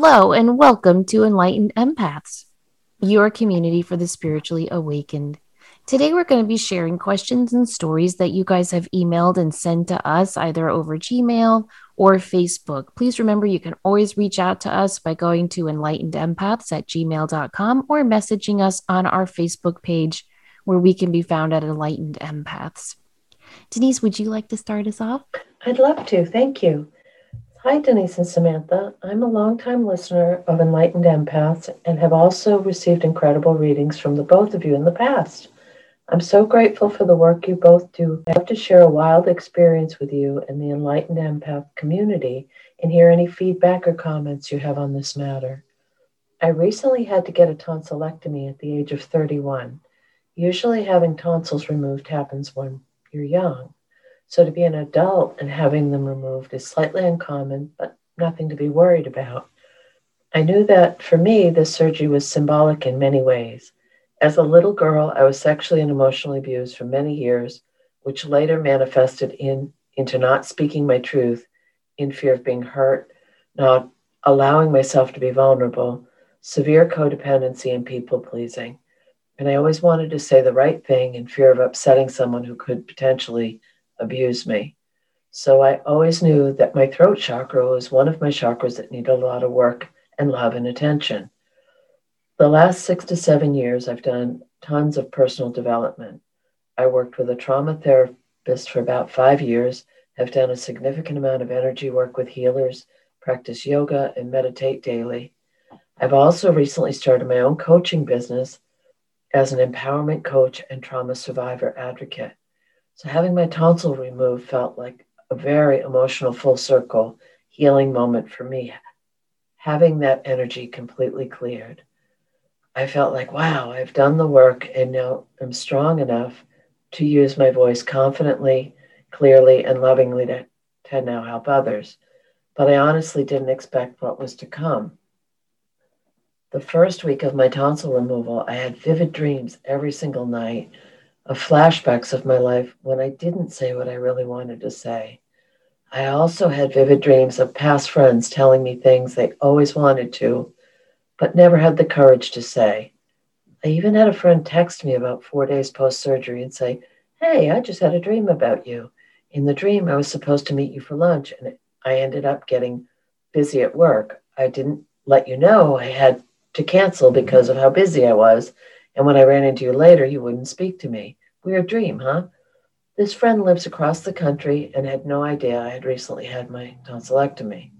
Hello, and welcome to Enlightened Empaths, your community for the spiritually awakened. Today, we're going to be sharing questions and stories that you guys have emailed and sent to us either over Gmail or Facebook. Please remember you can always reach out to us by going to enlightenedempaths at gmail.com or messaging us on our Facebook page where we can be found at Enlightened Empaths. Denise, would you like to start us off? I'd love to. Thank you. Hi, Denise and Samantha. I'm a longtime listener of Enlightened Empaths and have also received incredible readings from the both of you in the past. I'm so grateful for the work you both do. I have to share a wild experience with you and the Enlightened Empath community and hear any feedback or comments you have on this matter. I recently had to get a tonsillectomy at the age of 31. Usually, having tonsils removed happens when you're young. So to be an adult and having them removed is slightly uncommon, but nothing to be worried about. I knew that for me, this surgery was symbolic in many ways. As a little girl, I was sexually and emotionally abused for many years, which later manifested in, into not speaking my truth in fear of being hurt, not allowing myself to be vulnerable, severe codependency, and people pleasing. And I always wanted to say the right thing in fear of upsetting someone who could potentially abuse me. So I always knew that my throat chakra was one of my chakras that needed a lot of work and love and attention. The last six to seven years, I've done tons of personal development. I worked with a trauma therapist for about five years, have done a significant amount of energy work with healers, practice yoga, and meditate daily. I've also recently started my own coaching business as an empowerment coach and trauma survivor advocate. So having my tonsil removed felt like a very emotional full circle healing moment for me. Having that energy completely cleared. I felt like, wow, I've done the work and now I'm strong enough to use my voice confidently, clearly, and lovingly to, to now help others. But I honestly didn't expect what was to come. The first week of my tonsil removal, I had vivid dreams every single night of flashbacks of my life when I didn't say what I really wanted to say. I also had vivid dreams of past friends telling me things they always wanted to, but never had the courage to say. I even had a friend text me about four days post surgery and say, Hey, I just had a dream about you. In the dream, I was supposed to meet you for lunch, and I ended up getting busy at work. I didn't let you know I had to cancel because of how busy I was. And when I ran into you later, you wouldn't speak to me. Weird dream, huh? This friend lives across the country and had no idea I had recently had my tonsillectomy.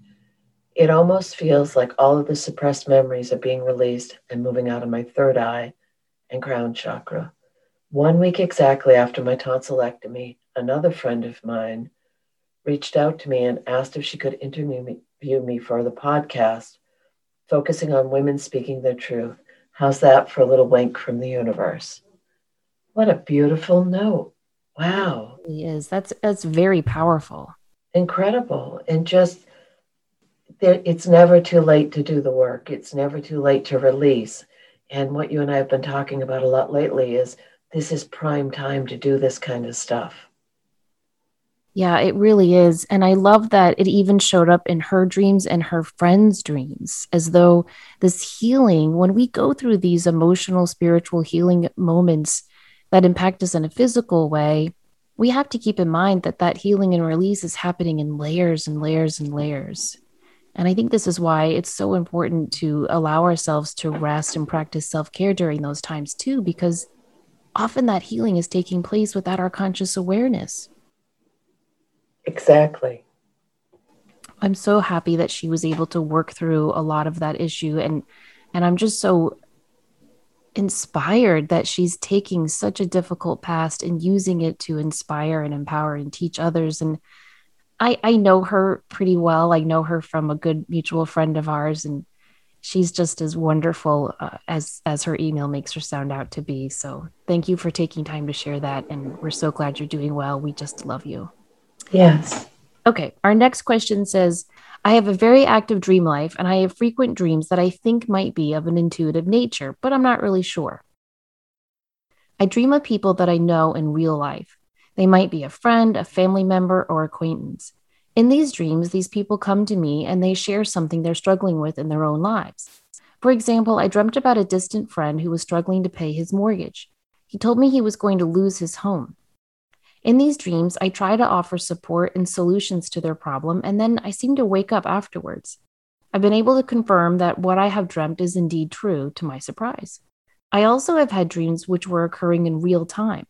It almost feels like all of the suppressed memories are being released and moving out of my third eye and crown chakra. One week exactly after my tonsillectomy, another friend of mine reached out to me and asked if she could interview me for the podcast, focusing on women speaking their truth. How's that for a little wink from the universe? What a beautiful note. Wow. is That's that's very powerful. Incredible. And just it's never too late to do the work. It's never too late to release. And what you and I have been talking about a lot lately is this is prime time to do this kind of stuff. Yeah, it really is. And I love that it even showed up in her dreams and her friends' dreams, as though this healing, when we go through these emotional, spiritual healing moments, that impact us in a physical way, we have to keep in mind that that healing and release is happening in layers and layers and layers. And I think this is why it's so important to allow ourselves to rest and practice self care during those times too, because often that healing is taking place without our conscious awareness. Exactly. I'm so happy that she was able to work through a lot of that issue and and I'm just so inspired that she's taking such a difficult past and using it to inspire and empower and teach others and I I know her pretty well. I know her from a good mutual friend of ours and she's just as wonderful uh, as as her email makes her sound out to be. So, thank you for taking time to share that and we're so glad you're doing well. We just love you. Yes. Okay, our next question says I have a very active dream life and I have frequent dreams that I think might be of an intuitive nature, but I'm not really sure. I dream of people that I know in real life. They might be a friend, a family member, or acquaintance. In these dreams, these people come to me and they share something they're struggling with in their own lives. For example, I dreamt about a distant friend who was struggling to pay his mortgage. He told me he was going to lose his home. In these dreams, I try to offer support and solutions to their problem, and then I seem to wake up afterwards. I've been able to confirm that what I have dreamt is indeed true, to my surprise. I also have had dreams which were occurring in real time.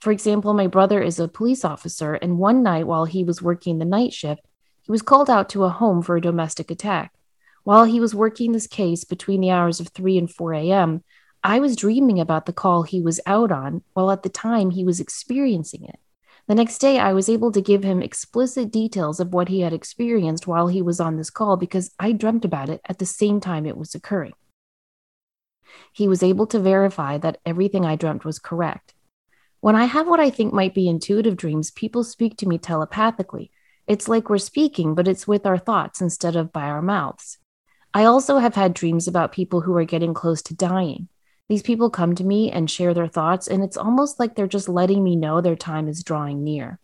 For example, my brother is a police officer, and one night while he was working the night shift, he was called out to a home for a domestic attack. While he was working this case between the hours of 3 and 4 a.m., I was dreaming about the call he was out on while at the time he was experiencing it. The next day, I was able to give him explicit details of what he had experienced while he was on this call because I dreamt about it at the same time it was occurring. He was able to verify that everything I dreamt was correct. When I have what I think might be intuitive dreams, people speak to me telepathically. It's like we're speaking, but it's with our thoughts instead of by our mouths. I also have had dreams about people who are getting close to dying. These people come to me and share their thoughts, and it's almost like they're just letting me know their time is drawing near.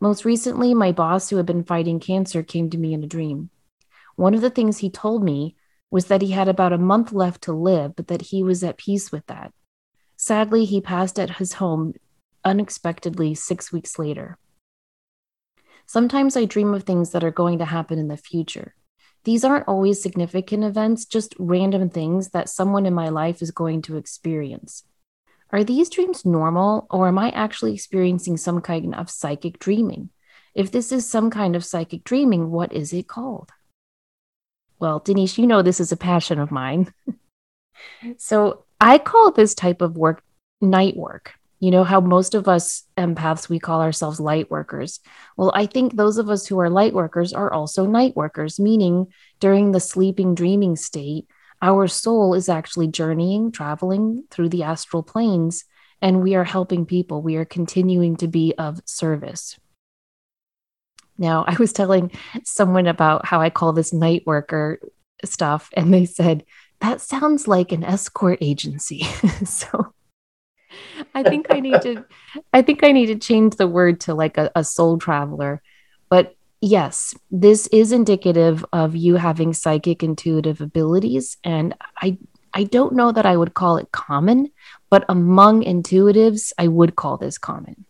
Most recently, my boss, who had been fighting cancer, came to me in a dream. One of the things he told me was that he had about a month left to live, but that he was at peace with that. Sadly, he passed at his home unexpectedly six weeks later. Sometimes I dream of things that are going to happen in the future. These aren't always significant events, just random things that someone in my life is going to experience. Are these dreams normal, or am I actually experiencing some kind of psychic dreaming? If this is some kind of psychic dreaming, what is it called? Well, Denise, you know this is a passion of mine. so I call this type of work night work. You know how most of us empaths, we call ourselves light workers. Well, I think those of us who are light workers are also night workers, meaning during the sleeping, dreaming state, our soul is actually journeying, traveling through the astral planes, and we are helping people. We are continuing to be of service. Now, I was telling someone about how I call this night worker stuff, and they said, that sounds like an escort agency. so I think I need to I think I need to change the word to like a, a soul traveler. But yes, this is indicative of you having psychic intuitive abilities. And I I don't know that I would call it common, but among intuitives, I would call this common.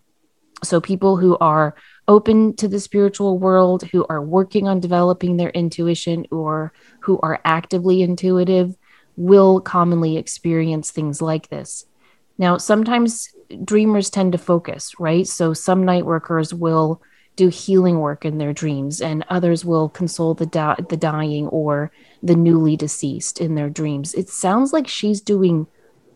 So people who are open to the spiritual world, who are working on developing their intuition, or who are actively intuitive, will commonly experience things like this. Now, sometimes dreamers tend to focus, right? So some night workers will do healing work in their dreams, and others will console the di- the dying or the newly deceased in their dreams. It sounds like she's doing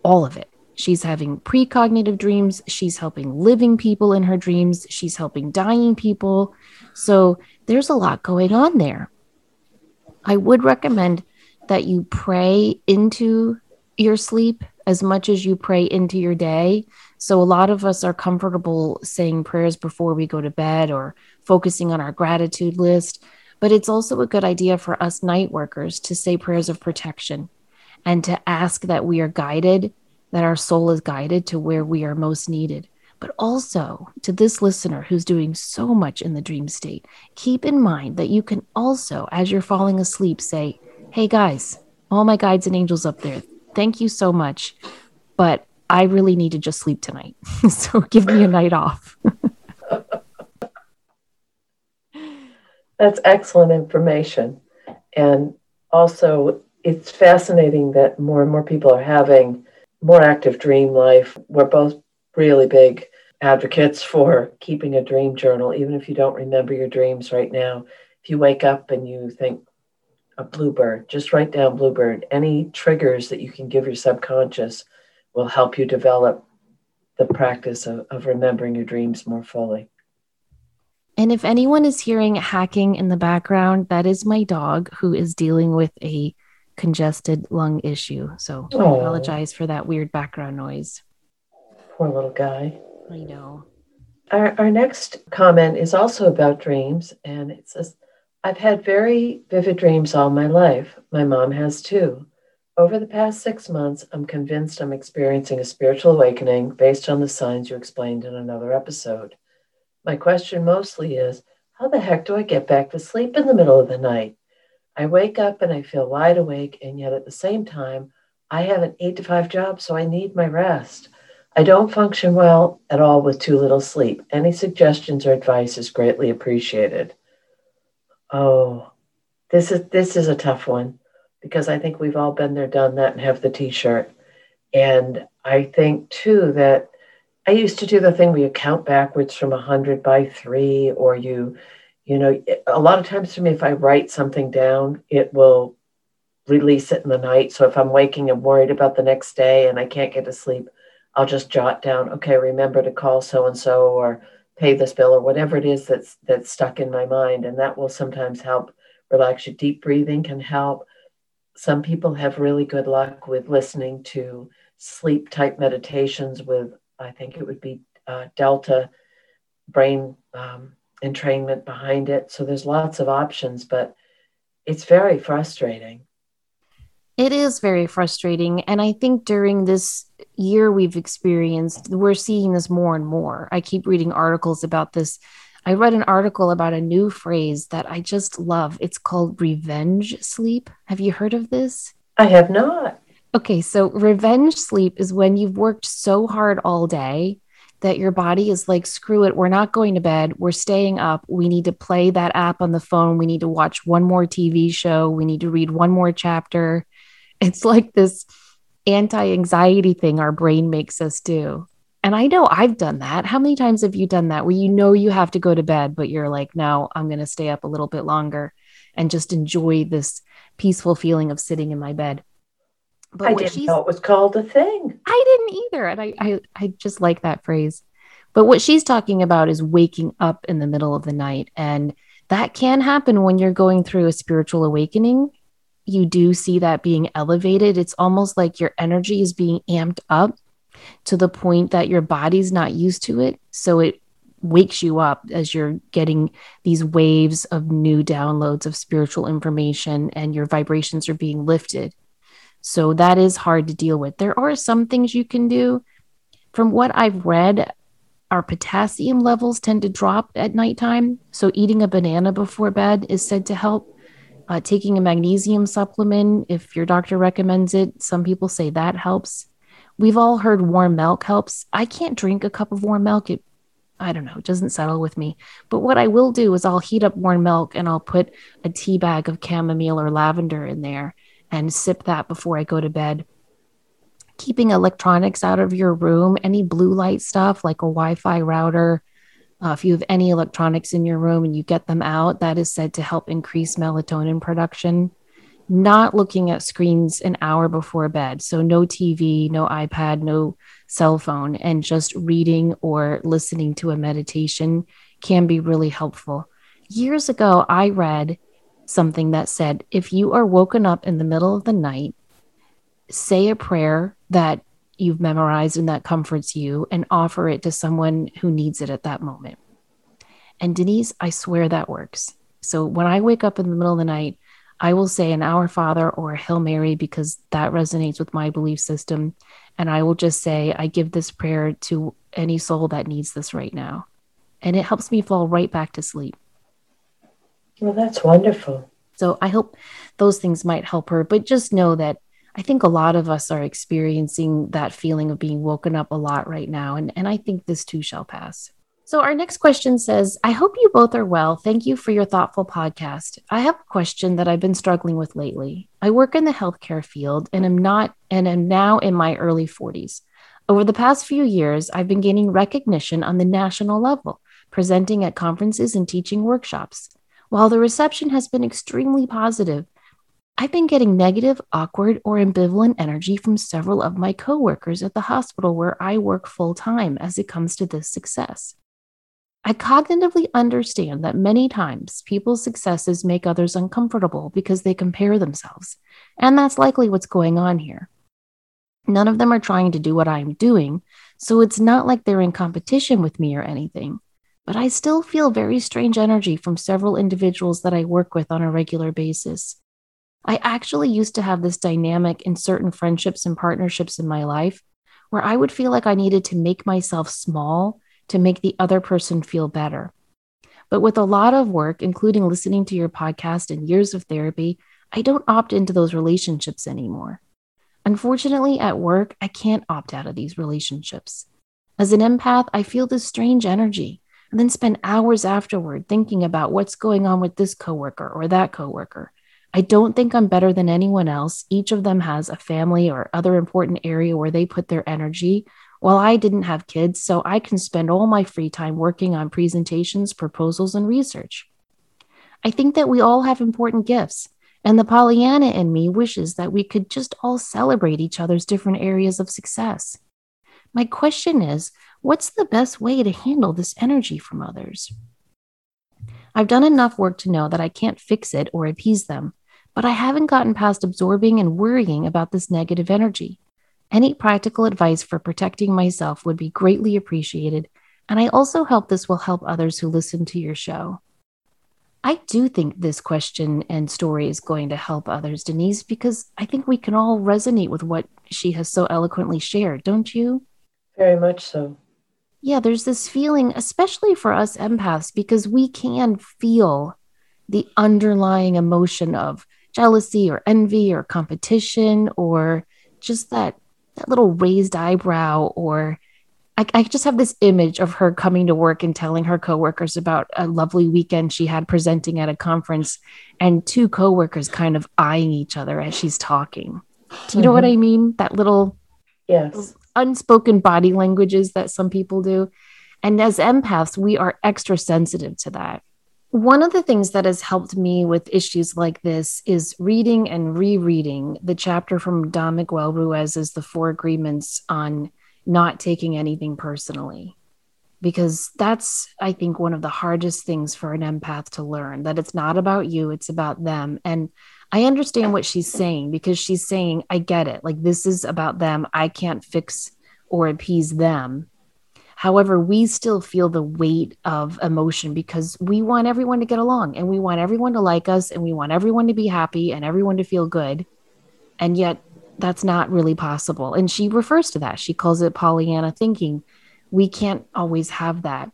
all of it. She's having precognitive dreams. She's helping living people in her dreams. She's helping dying people. So there's a lot going on there. I would recommend that you pray into your sleep as much as you pray into your day. So, a lot of us are comfortable saying prayers before we go to bed or focusing on our gratitude list. But it's also a good idea for us night workers to say prayers of protection and to ask that we are guided, that our soul is guided to where we are most needed. But also to this listener who's doing so much in the dream state, keep in mind that you can also, as you're falling asleep, say, Hey guys, all my guides and angels up there, thank you so much. But I really need to just sleep tonight. so give me a night off. That's excellent information. And also, it's fascinating that more and more people are having more active dream life. We're both really big advocates for keeping a dream journal, even if you don't remember your dreams right now. If you wake up and you think, a bluebird. Just write down bluebird. Any triggers that you can give your subconscious will help you develop the practice of, of remembering your dreams more fully. And if anyone is hearing hacking in the background, that is my dog who is dealing with a congested lung issue. So I apologize for that weird background noise. Poor little guy. I know. Our, our next comment is also about dreams, and it says, I've had very vivid dreams all my life. My mom has too. Over the past six months, I'm convinced I'm experiencing a spiritual awakening based on the signs you explained in another episode. My question mostly is How the heck do I get back to sleep in the middle of the night? I wake up and I feel wide awake, and yet at the same time, I have an eight to five job, so I need my rest. I don't function well at all with too little sleep. Any suggestions or advice is greatly appreciated. Oh, this is this is a tough one because I think we've all been there, done that, and have the t-shirt. And I think too that I used to do the thing where you count backwards from 100 by three, or you, you know, a lot of times for me, if I write something down, it will release it in the night. So if I'm waking and worried about the next day and I can't get to sleep, I'll just jot down, okay, remember to call so and so or pay this bill or whatever it is that's that's stuck in my mind. And that will sometimes help relax you. Deep breathing can help. Some people have really good luck with listening to sleep type meditations with I think it would be uh, delta brain um, entrainment behind it. So there's lots of options, but it's very frustrating. It is very frustrating. And I think during this year we've experienced, we're seeing this more and more. I keep reading articles about this. I read an article about a new phrase that I just love. It's called revenge sleep. Have you heard of this? I have not. Okay, so revenge sleep is when you've worked so hard all day that your body is like, screw it, we're not going to bed, we're staying up. We need to play that app on the phone. We need to watch one more TV show. We need to read one more chapter. It's like this anti anxiety thing our brain makes us do. And I know I've done that. How many times have you done that where you know you have to go to bed, but you're like, no, I'm going to stay up a little bit longer and just enjoy this peaceful feeling of sitting in my bed? But I didn't know it was called a thing. I didn't either. And I, I, I just like that phrase. But what she's talking about is waking up in the middle of the night. And that can happen when you're going through a spiritual awakening. You do see that being elevated. It's almost like your energy is being amped up to the point that your body's not used to it. So it wakes you up as you're getting these waves of new downloads of spiritual information and your vibrations are being lifted. So that is hard to deal with. There are some things you can do. From what I've read, our potassium levels tend to drop at nighttime. So eating a banana before bed is said to help. Uh, taking a magnesium supplement, if your doctor recommends it, some people say that helps. We've all heard warm milk helps. I can't drink a cup of warm milk. It, I don't know, it doesn't settle with me. But what I will do is I'll heat up warm milk and I'll put a tea bag of chamomile or lavender in there and sip that before I go to bed. Keeping electronics out of your room, any blue light stuff like a Wi Fi router. Uh, if you have any electronics in your room and you get them out, that is said to help increase melatonin production. Not looking at screens an hour before bed. So, no TV, no iPad, no cell phone, and just reading or listening to a meditation can be really helpful. Years ago, I read something that said, if you are woken up in the middle of the night, say a prayer that you've memorized and that comforts you and offer it to someone who needs it at that moment. And Denise, I swear that works. So when I wake up in the middle of the night, I will say an Our Father or a Hail Mary because that resonates with my belief system. And I will just say, I give this prayer to any soul that needs this right now. And it helps me fall right back to sleep. Well, that's wonderful. So I hope those things might help her. But just know that I think a lot of us are experiencing that feeling of being woken up a lot right now. And, and I think this too shall pass. So, our next question says, I hope you both are well. Thank you for your thoughtful podcast. I have a question that I've been struggling with lately. I work in the healthcare field and am not and am now in my early 40s. Over the past few years, I've been gaining recognition on the national level, presenting at conferences and teaching workshops. While the reception has been extremely positive, I've been getting negative, awkward, or ambivalent energy from several of my coworkers at the hospital where I work full time as it comes to this success. I cognitively understand that many times people's successes make others uncomfortable because they compare themselves, and that's likely what's going on here. None of them are trying to do what I'm doing, so it's not like they're in competition with me or anything but I still feel very strange energy from several individuals that I work with on a regular basis. I actually used to have this dynamic in certain friendships and partnerships in my life where I would feel like I needed to make myself small to make the other person feel better. But with a lot of work, including listening to your podcast and years of therapy, I don't opt into those relationships anymore. Unfortunately, at work, I can't opt out of these relationships. As an empath, I feel this strange energy and then spend hours afterward thinking about what's going on with this coworker or that coworker. I don't think I'm better than anyone else. Each of them has a family or other important area where they put their energy. While I didn't have kids, so I can spend all my free time working on presentations, proposals, and research. I think that we all have important gifts, and the Pollyanna in me wishes that we could just all celebrate each other's different areas of success. My question is what's the best way to handle this energy from others? I've done enough work to know that I can't fix it or appease them, but I haven't gotten past absorbing and worrying about this negative energy. Any practical advice for protecting myself would be greatly appreciated, and I also hope this will help others who listen to your show. I do think this question and story is going to help others, Denise, because I think we can all resonate with what she has so eloquently shared, don't you? Very much so. Yeah, there's this feeling, especially for us empaths, because we can feel the underlying emotion of jealousy or envy or competition or just that that little raised eyebrow or I, I, just have this image of her coming to work and telling her coworkers about a lovely weekend she had presenting at a conference and two coworkers kind of eyeing each other as she's talking. Do you know mm-hmm. what I mean? That little yes unspoken body languages that some people do. And as empaths, we are extra sensitive to that. One of the things that has helped me with issues like this is reading and rereading the chapter from Don Miguel Ruiz's The Four Agreements on not taking anything personally. Because that's, I think, one of the hardest things for an empath to learn that it's not about you, it's about them. And I understand what she's saying because she's saying, I get it. Like, this is about them. I can't fix or appease them. However, we still feel the weight of emotion because we want everyone to get along and we want everyone to like us and we want everyone to be happy and everyone to feel good. And yet, that's not really possible. And she refers to that. She calls it Pollyanna thinking. We can't always have that.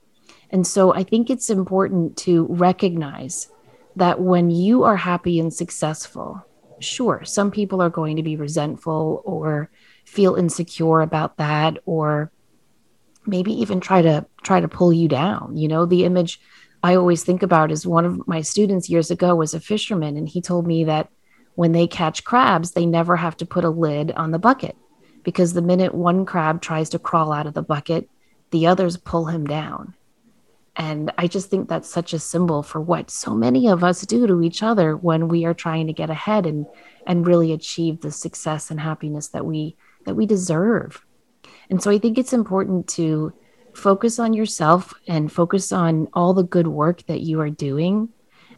And so I think it's important to recognize that when you are happy and successful, sure, some people are going to be resentful or feel insecure about that or maybe even try to try to pull you down. You know, the image I always think about is one of my students years ago was a fisherman and he told me that when they catch crabs, they never have to put a lid on the bucket because the minute one crab tries to crawl out of the bucket, the others pull him down. And I just think that's such a symbol for what so many of us do to each other when we are trying to get ahead and and really achieve the success and happiness that we that we deserve. And so I think it's important to focus on yourself and focus on all the good work that you are doing.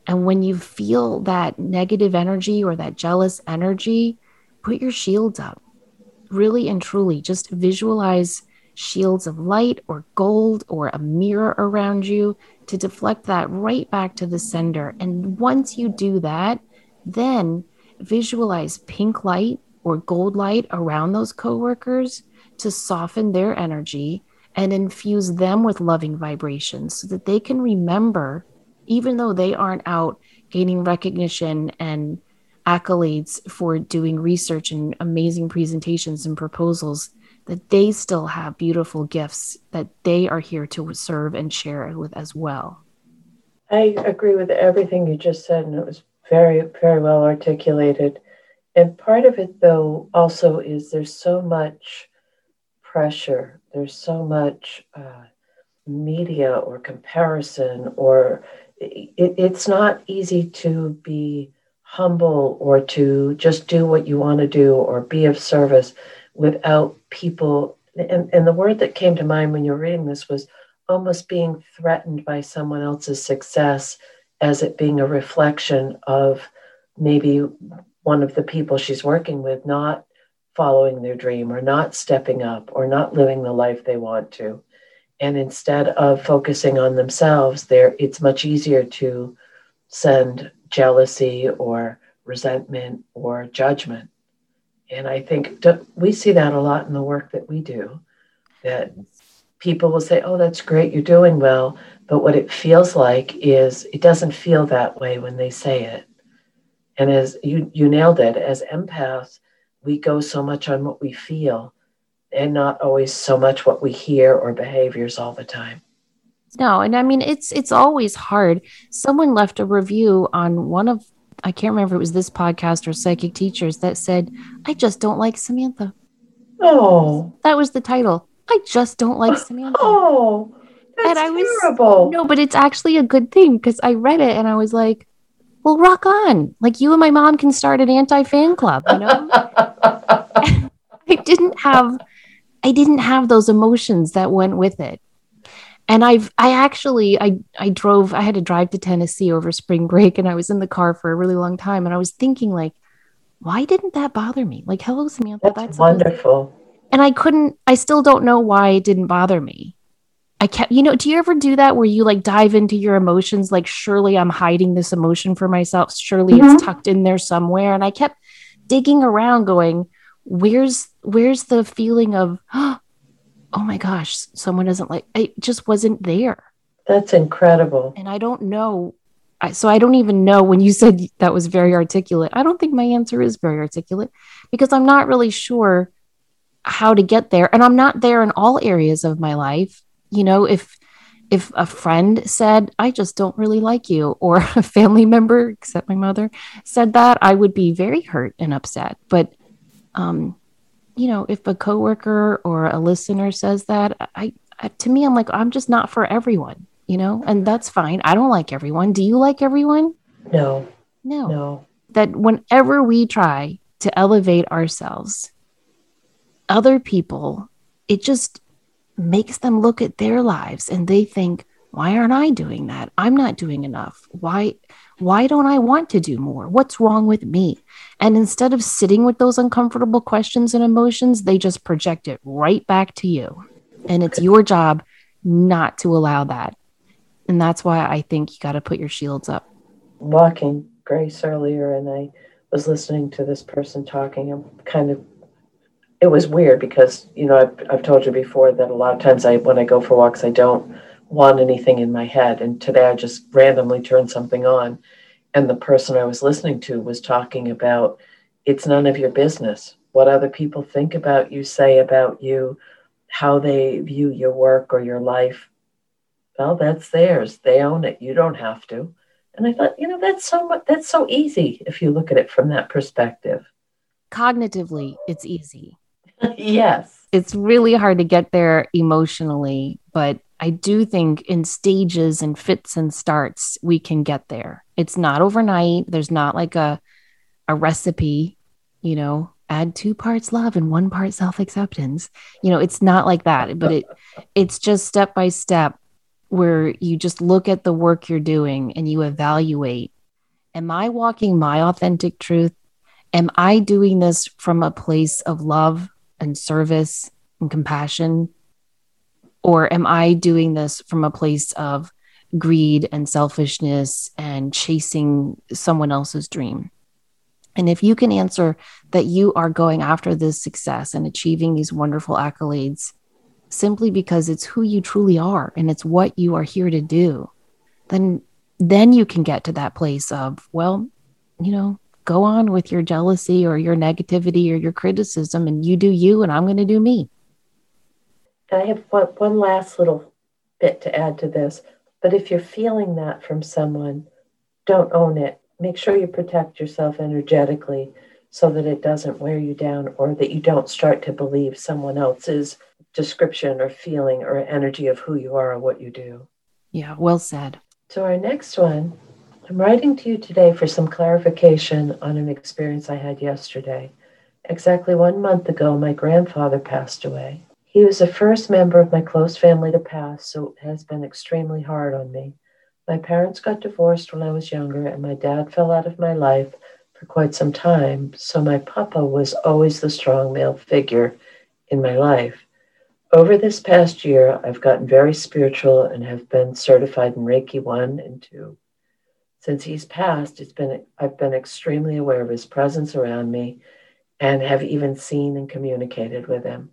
And when you feel that negative energy or that jealous energy, put your shields up. Really and truly, just visualize shields of light or gold or a mirror around you to deflect that right back to the sender. And once you do that, then visualize pink light or gold light around those coworkers to soften their energy and infuse them with loving vibrations so that they can remember, even though they aren't out gaining recognition and accolades for doing research and amazing presentations and proposals, that they still have beautiful gifts that they are here to serve and share with as well. I agree with everything you just said, and it was very, very well articulated. And part of it, though, also is there's so much pressure, there's so much uh, media or comparison, or it, it's not easy to be humble or to just do what you want to do or be of service without people. And, and the word that came to mind when you were reading this was almost being threatened by someone else's success as it being a reflection of maybe one of the people she's working with not following their dream or not stepping up or not living the life they want to and instead of focusing on themselves there it's much easier to send jealousy or resentment or judgment and I think we see that a lot in the work that we do. That people will say, Oh, that's great, you're doing well. But what it feels like is it doesn't feel that way when they say it. And as you, you nailed it, as empaths, we go so much on what we feel and not always so much what we hear or behaviors all the time. No, and I mean it's it's always hard. Someone left a review on one of I can't remember if it was this podcast or psychic teachers that said, I just don't like Samantha. Oh. That was the title. I just don't like Samantha. Oh. That's and I was terrible. no, but it's actually a good thing because I read it and I was like, well, rock on. Like you and my mom can start an anti fan club, you know? I didn't have I didn't have those emotions that went with it. And I've I actually I I drove I had to drive to Tennessee over spring break and I was in the car for a really long time and I was thinking like why didn't that bother me? Like hello Samantha that's, that's wonderful. And I couldn't I still don't know why it didn't bother me. I kept, you know, do you ever do that where you like dive into your emotions? Like, surely I'm hiding this emotion for myself. Surely mm-hmm. it's tucked in there somewhere. And I kept digging around, going, where's, where's the feeling of, oh my gosh, someone doesn't like, it just wasn't there. That's incredible. And I don't know. I, so I don't even know when you said that was very articulate. I don't think my answer is very articulate because I'm not really sure how to get there. And I'm not there in all areas of my life you know if if a friend said i just don't really like you or a family member except my mother said that i would be very hurt and upset. But um you know if a coworker or a listener says that I, I to me i'm like i'm just not for everyone you know? And that's fine. I don't like everyone. Do you like everyone? No. No. No. That whenever we try to elevate ourselves other people it just makes them look at their lives and they think, why aren't I doing that? I'm not doing enough. Why why don't I want to do more? What's wrong with me? And instead of sitting with those uncomfortable questions and emotions, they just project it right back to you. And it's your job not to allow that. And that's why I think you got to put your shields up. Walking Grace earlier, and I was listening to this person talking. I'm kind of it was weird because you know I've, I've told you before that a lot of times I when I go for walks I don't want anything in my head. And today I just randomly turned something on. And the person I was listening to was talking about it's none of your business what other people think about you say about you how they view your work or your life. Well that's theirs. They own it. You don't have to. And I thought you know that's so that's so easy if you look at it from that perspective. Cognitively it's easy yes. It's really hard to get there emotionally, but I do think in stages and fits and starts, we can get there. It's not overnight. There's not like a a recipe, you know, add two parts love and one part self-acceptance. You know, it's not like that, but it it's just step by step where you just look at the work you're doing and you evaluate am I walking my authentic truth? Am I doing this from a place of love and service and compassion? Or am I doing this from a place of greed and selfishness and chasing someone else's dream? And if you can answer that you are going after this success and achieving these wonderful accolades simply because it's who you truly are and it's what you are here to do, then then you can get to that place of, well, you know, go on with your jealousy or your negativity or your criticism and you do you and I'm going to do me. I have one, one last little bit to add to this. But if you're feeling that from someone, don't own it. Make sure you protect yourself energetically so that it doesn't wear you down or that you don't start to believe someone else's description or feeling or energy of who you are or what you do. Yeah, well said. So, our next one I'm writing to you today for some clarification on an experience I had yesterday. Exactly one month ago, my grandfather passed away. He was the first member of my close family to pass, so it has been extremely hard on me. My parents got divorced when I was younger, and my dad fell out of my life for quite some time, so my papa was always the strong male figure in my life. Over this past year, I've gotten very spiritual and have been certified in Reiki 1 and 2. Since he's passed, it's been I've been extremely aware of his presence around me and have even seen and communicated with him.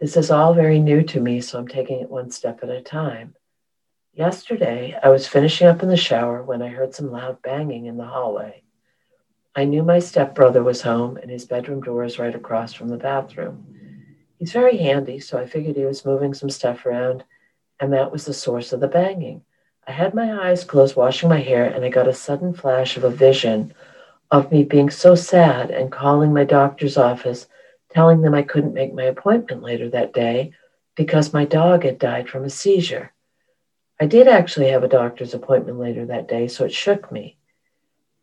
This is all very new to me, so I'm taking it one step at a time. Yesterday, I was finishing up in the shower when I heard some loud banging in the hallway. I knew my stepbrother was home and his bedroom door is right across from the bathroom. He's very handy, so I figured he was moving some stuff around, and that was the source of the banging. I had my eyes closed washing my hair, and I got a sudden flash of a vision of me being so sad and calling my doctor's office, telling them I couldn't make my appointment later that day because my dog had died from a seizure. I did actually have a doctor's appointment later that day, so it shook me.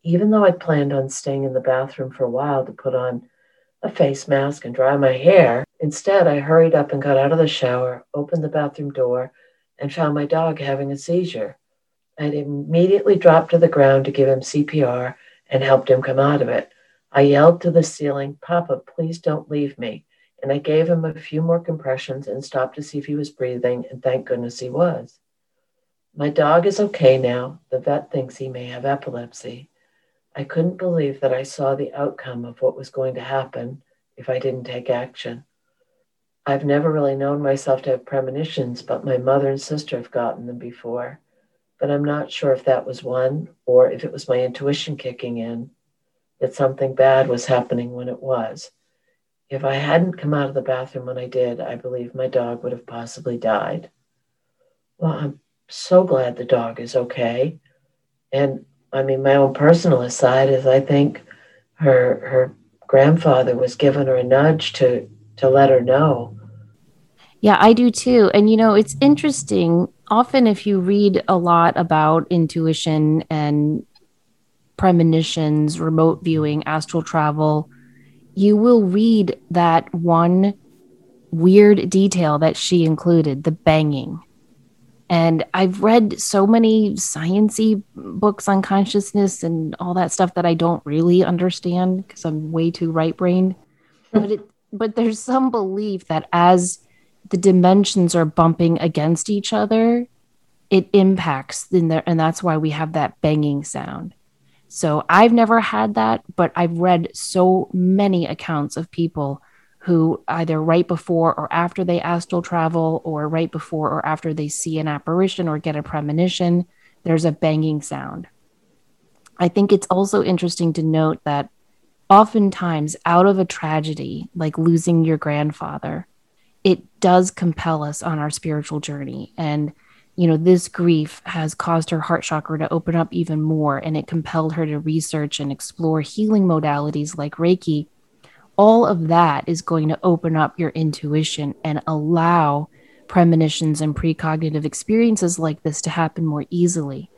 Even though I'd planned on staying in the bathroom for a while to put on a face mask and dry my hair, instead I hurried up and got out of the shower, opened the bathroom door, and found my dog having a seizure. I immediately dropped to the ground to give him CPR and helped him come out of it. I yelled to the ceiling, Papa, please don't leave me. And I gave him a few more compressions and stopped to see if he was breathing, and thank goodness he was. My dog is okay now. The vet thinks he may have epilepsy. I couldn't believe that I saw the outcome of what was going to happen if I didn't take action. I've never really known myself to have premonitions, but my mother and sister have gotten them before. But I'm not sure if that was one or if it was my intuition kicking in that something bad was happening when it was. If I hadn't come out of the bathroom when I did, I believe my dog would have possibly died. Well, I'm so glad the dog is okay. And I mean, my own personal aside is I think her her grandfather was giving her a nudge to to let her know. Yeah, I do too. And you know, it's interesting. Often, if you read a lot about intuition and premonitions, remote viewing, astral travel, you will read that one weird detail that she included the banging and I've read so many sciency books on consciousness and all that stuff that I don't really understand because I'm way too right brained. but it but there's some belief that as the dimensions are bumping against each other, it impacts in there, and that's why we have that banging sound. So I've never had that, but I've read so many accounts of people who either right before or after they astral travel or right before or after they see an apparition or get a premonition, there's a banging sound. I think it's also interesting to note that oftentimes out of a tragedy like losing your grandfather, it does compel us on our spiritual journey. And, you know, this grief has caused her heart chakra to open up even more, and it compelled her to research and explore healing modalities like Reiki all of that is going to open up your intuition and allow premonitions and precognitive experiences like this to happen more easily.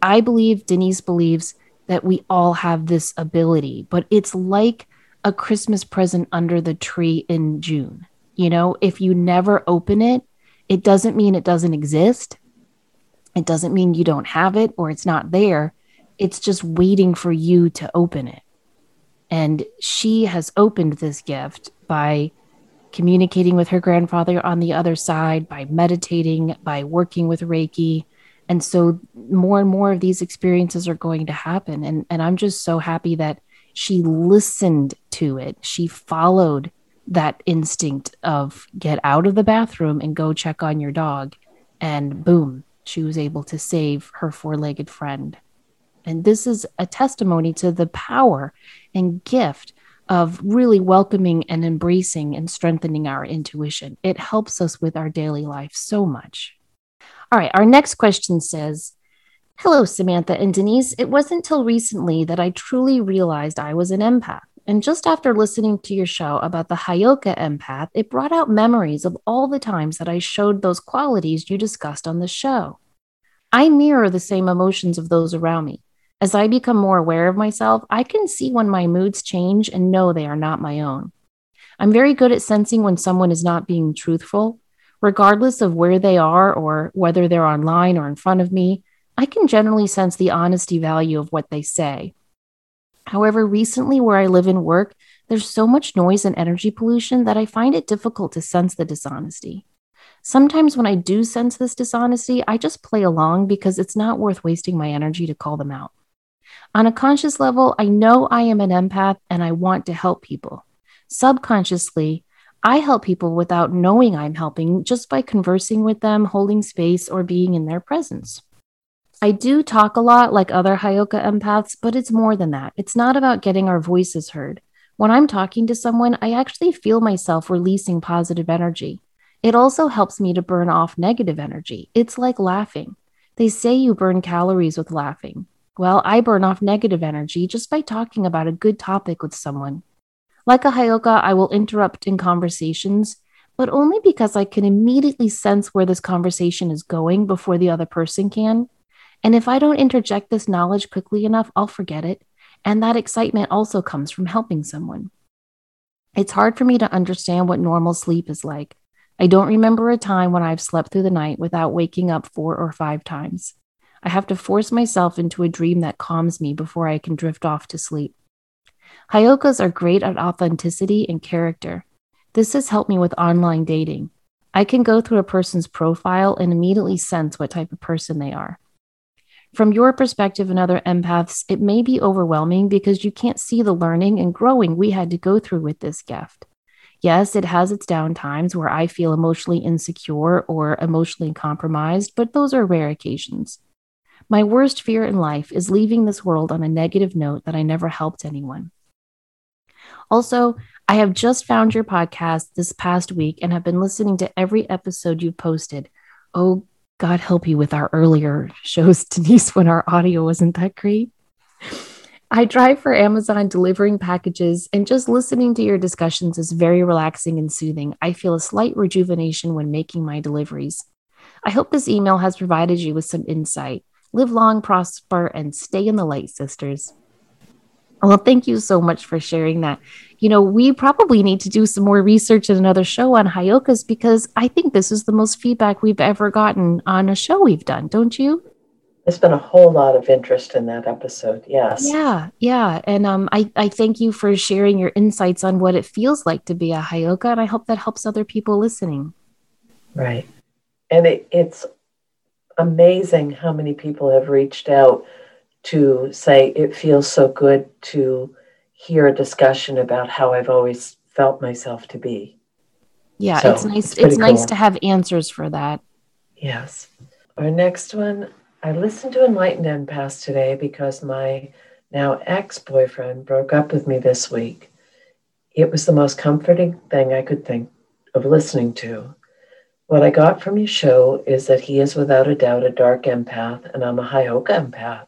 I believe Denise believes that we all have this ability, but it's like a Christmas present under the tree in June. You know, if you never open it, it doesn't mean it doesn't exist. It doesn't mean you don't have it or it's not there. It's just waiting for you to open it. And she has opened this gift by communicating with her grandfather on the other side, by meditating, by working with Reiki. And so more and more of these experiences are going to happen. And, and I'm just so happy that she listened to it. She followed that instinct of get out of the bathroom and go check on your dog. And boom, she was able to save her four legged friend. And this is a testimony to the power and gift of really welcoming and embracing and strengthening our intuition. It helps us with our daily life so much. All right, our next question says Hello, Samantha and Denise. It wasn't till recently that I truly realized I was an empath. And just after listening to your show about the Heyoka empath, it brought out memories of all the times that I showed those qualities you discussed on the show. I mirror the same emotions of those around me. As I become more aware of myself, I can see when my moods change and know they are not my own. I'm very good at sensing when someone is not being truthful. Regardless of where they are or whether they're online or in front of me, I can generally sense the honesty value of what they say. However, recently where I live and work, there's so much noise and energy pollution that I find it difficult to sense the dishonesty. Sometimes when I do sense this dishonesty, I just play along because it's not worth wasting my energy to call them out. On a conscious level, I know I am an empath and I want to help people. Subconsciously, I help people without knowing I'm helping just by conversing with them, holding space, or being in their presence. I do talk a lot like other Heyoka empaths, but it's more than that. It's not about getting our voices heard. When I'm talking to someone, I actually feel myself releasing positive energy. It also helps me to burn off negative energy. It's like laughing. They say you burn calories with laughing. Well, I burn off negative energy just by talking about a good topic with someone. Like a Heyoka, I will interrupt in conversations, but only because I can immediately sense where this conversation is going before the other person can. And if I don't interject this knowledge quickly enough, I'll forget it. And that excitement also comes from helping someone. It's hard for me to understand what normal sleep is like. I don't remember a time when I've slept through the night without waking up four or five times. I have to force myself into a dream that calms me before I can drift off to sleep. Heyokas are great at authenticity and character. This has helped me with online dating. I can go through a person's profile and immediately sense what type of person they are. From your perspective and other empaths, it may be overwhelming because you can't see the learning and growing we had to go through with this gift. Yes, it has its down times where I feel emotionally insecure or emotionally compromised, but those are rare occasions. My worst fear in life is leaving this world on a negative note that I never helped anyone. Also, I have just found your podcast this past week and have been listening to every episode you've posted. Oh, God help you with our earlier shows, Denise, when our audio wasn't that great. I drive for Amazon delivering packages, and just listening to your discussions is very relaxing and soothing. I feel a slight rejuvenation when making my deliveries. I hope this email has provided you with some insight. Live long, prosper, and stay in the light, sisters. Well, thank you so much for sharing that. You know, we probably need to do some more research in another show on Heyokas because I think this is the most feedback we've ever gotten on a show we've done, don't you? There's been a whole lot of interest in that episode. Yes. Yeah, yeah. And um, I, I thank you for sharing your insights on what it feels like to be a Heyoka, and I hope that helps other people listening. Right. And it, it's amazing how many people have reached out to say it feels so good to hear a discussion about how I've always felt myself to be. Yeah, so it's nice. It's, it's nice cool. to have answers for that. Yes. Our next one, I listened to Enlightened Empath today because my now ex boyfriend broke up with me this week. It was the most comforting thing I could think of listening to. What I got from your show is that he is without a doubt a dark empath and I'm a Heyoka empath.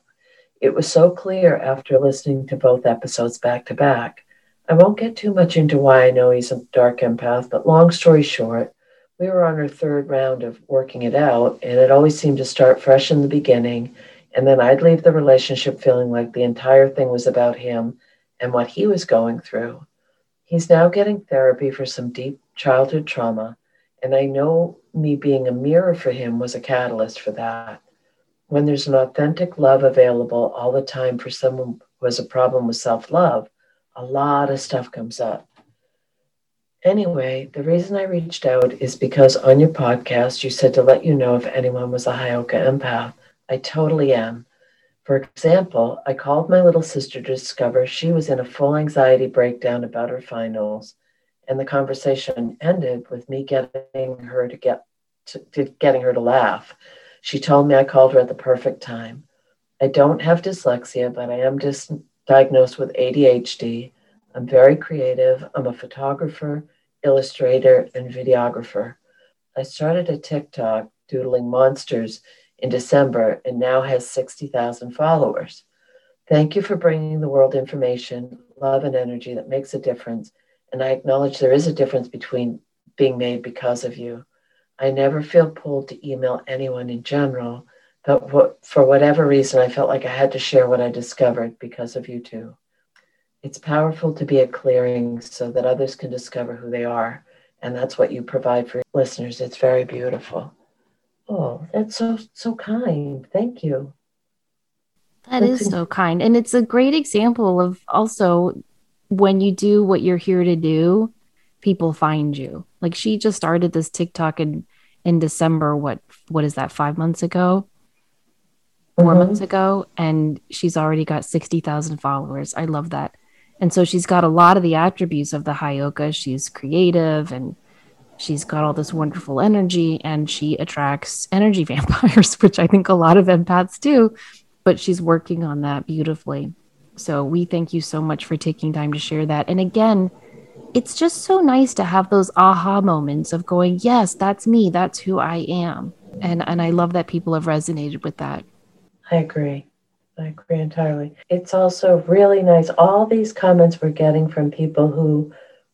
It was so clear after listening to both episodes back to back. I won't get too much into why I know he's a dark empath, but long story short, we were on our third round of working it out, and it always seemed to start fresh in the beginning. And then I'd leave the relationship feeling like the entire thing was about him and what he was going through. He's now getting therapy for some deep childhood trauma, and I know me being a mirror for him was a catalyst for that when there's an authentic love available all the time for someone who has a problem with self love, a lot of stuff comes up. Anyway, the reason I reached out is because on your podcast, you said to let you know if anyone was a Heyoka empath. I totally am. For example, I called my little sister to discover she was in a full anxiety breakdown about her finals, and the conversation ended with me getting her to get to, to getting her to laugh. She told me I called her at the perfect time. I don't have dyslexia, but I am dis- diagnosed with ADHD. I'm very creative. I'm a photographer, illustrator, and videographer. I started a TikTok doodling monsters in December and now has 60,000 followers. Thank you for bringing the world information, love, and energy that makes a difference. And I acknowledge there is a difference between being made because of you. I never feel pulled to email anyone in general, but what, for whatever reason, I felt like I had to share what I discovered because of you two. It's powerful to be a clearing so that others can discover who they are. And that's what you provide for listeners. It's very beautiful. Oh, that's so so kind. Thank you. That that's is so kind. And it's a great example of also when you do what you're here to do, people find you. Like she just started this TikTok in in December. What what is that? Five months ago, 4 mm-hmm. months ago, and she's already got sixty thousand followers. I love that. And so she's got a lot of the attributes of the Heyoka. She's creative and she's got all this wonderful energy and she attracts energy vampires, which I think a lot of empaths do, but she's working on that beautifully. So we thank you so much for taking time to share that. And again, it's just so nice to have those aha moments of going, yes, that's me, that's who I am. And and I love that people have resonated with that. I agree. I agree entirely. It's also really nice. All these comments we're getting from people who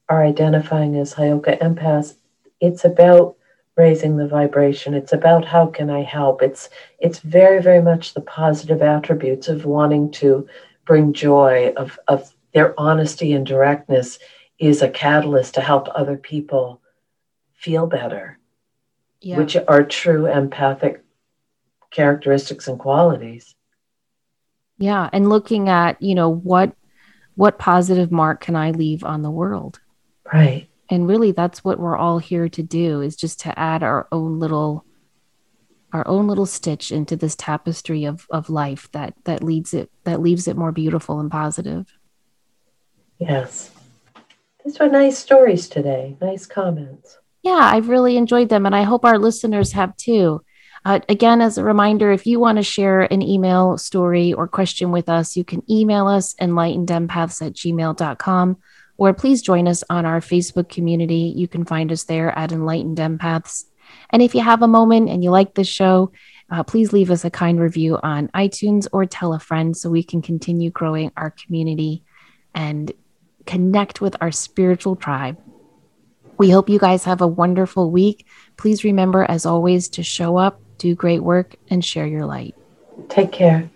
are identifying as Heyoka empaths, it's about raising the vibration. It's about how can I help. It's it's very, very much the positive attributes of wanting to bring joy, of, of their honesty and directness is a catalyst to help other people feel better, yeah. which are true empathic characteristics and qualities. Yeah, and looking at, you know, what what positive mark can I leave on the world? Right. And really that's what we're all here to do is just to add our own little our own little stitch into this tapestry of of life that that leads it that leaves it more beautiful and positive. Yes. These were nice stories today. Nice comments. Yeah, I've really enjoyed them and I hope our listeners have too. Uh, again, as a reminder, if you want to share an email story or question with us, you can email us enlightenedempaths at gmail.com or please join us on our Facebook community. You can find us there at Enlightened Empaths. And if you have a moment and you like this show, uh, please leave us a kind review on iTunes or tell a friend so we can continue growing our community and connect with our spiritual tribe. We hope you guys have a wonderful week. Please remember, as always, to show up do great work, and share your light. Take care.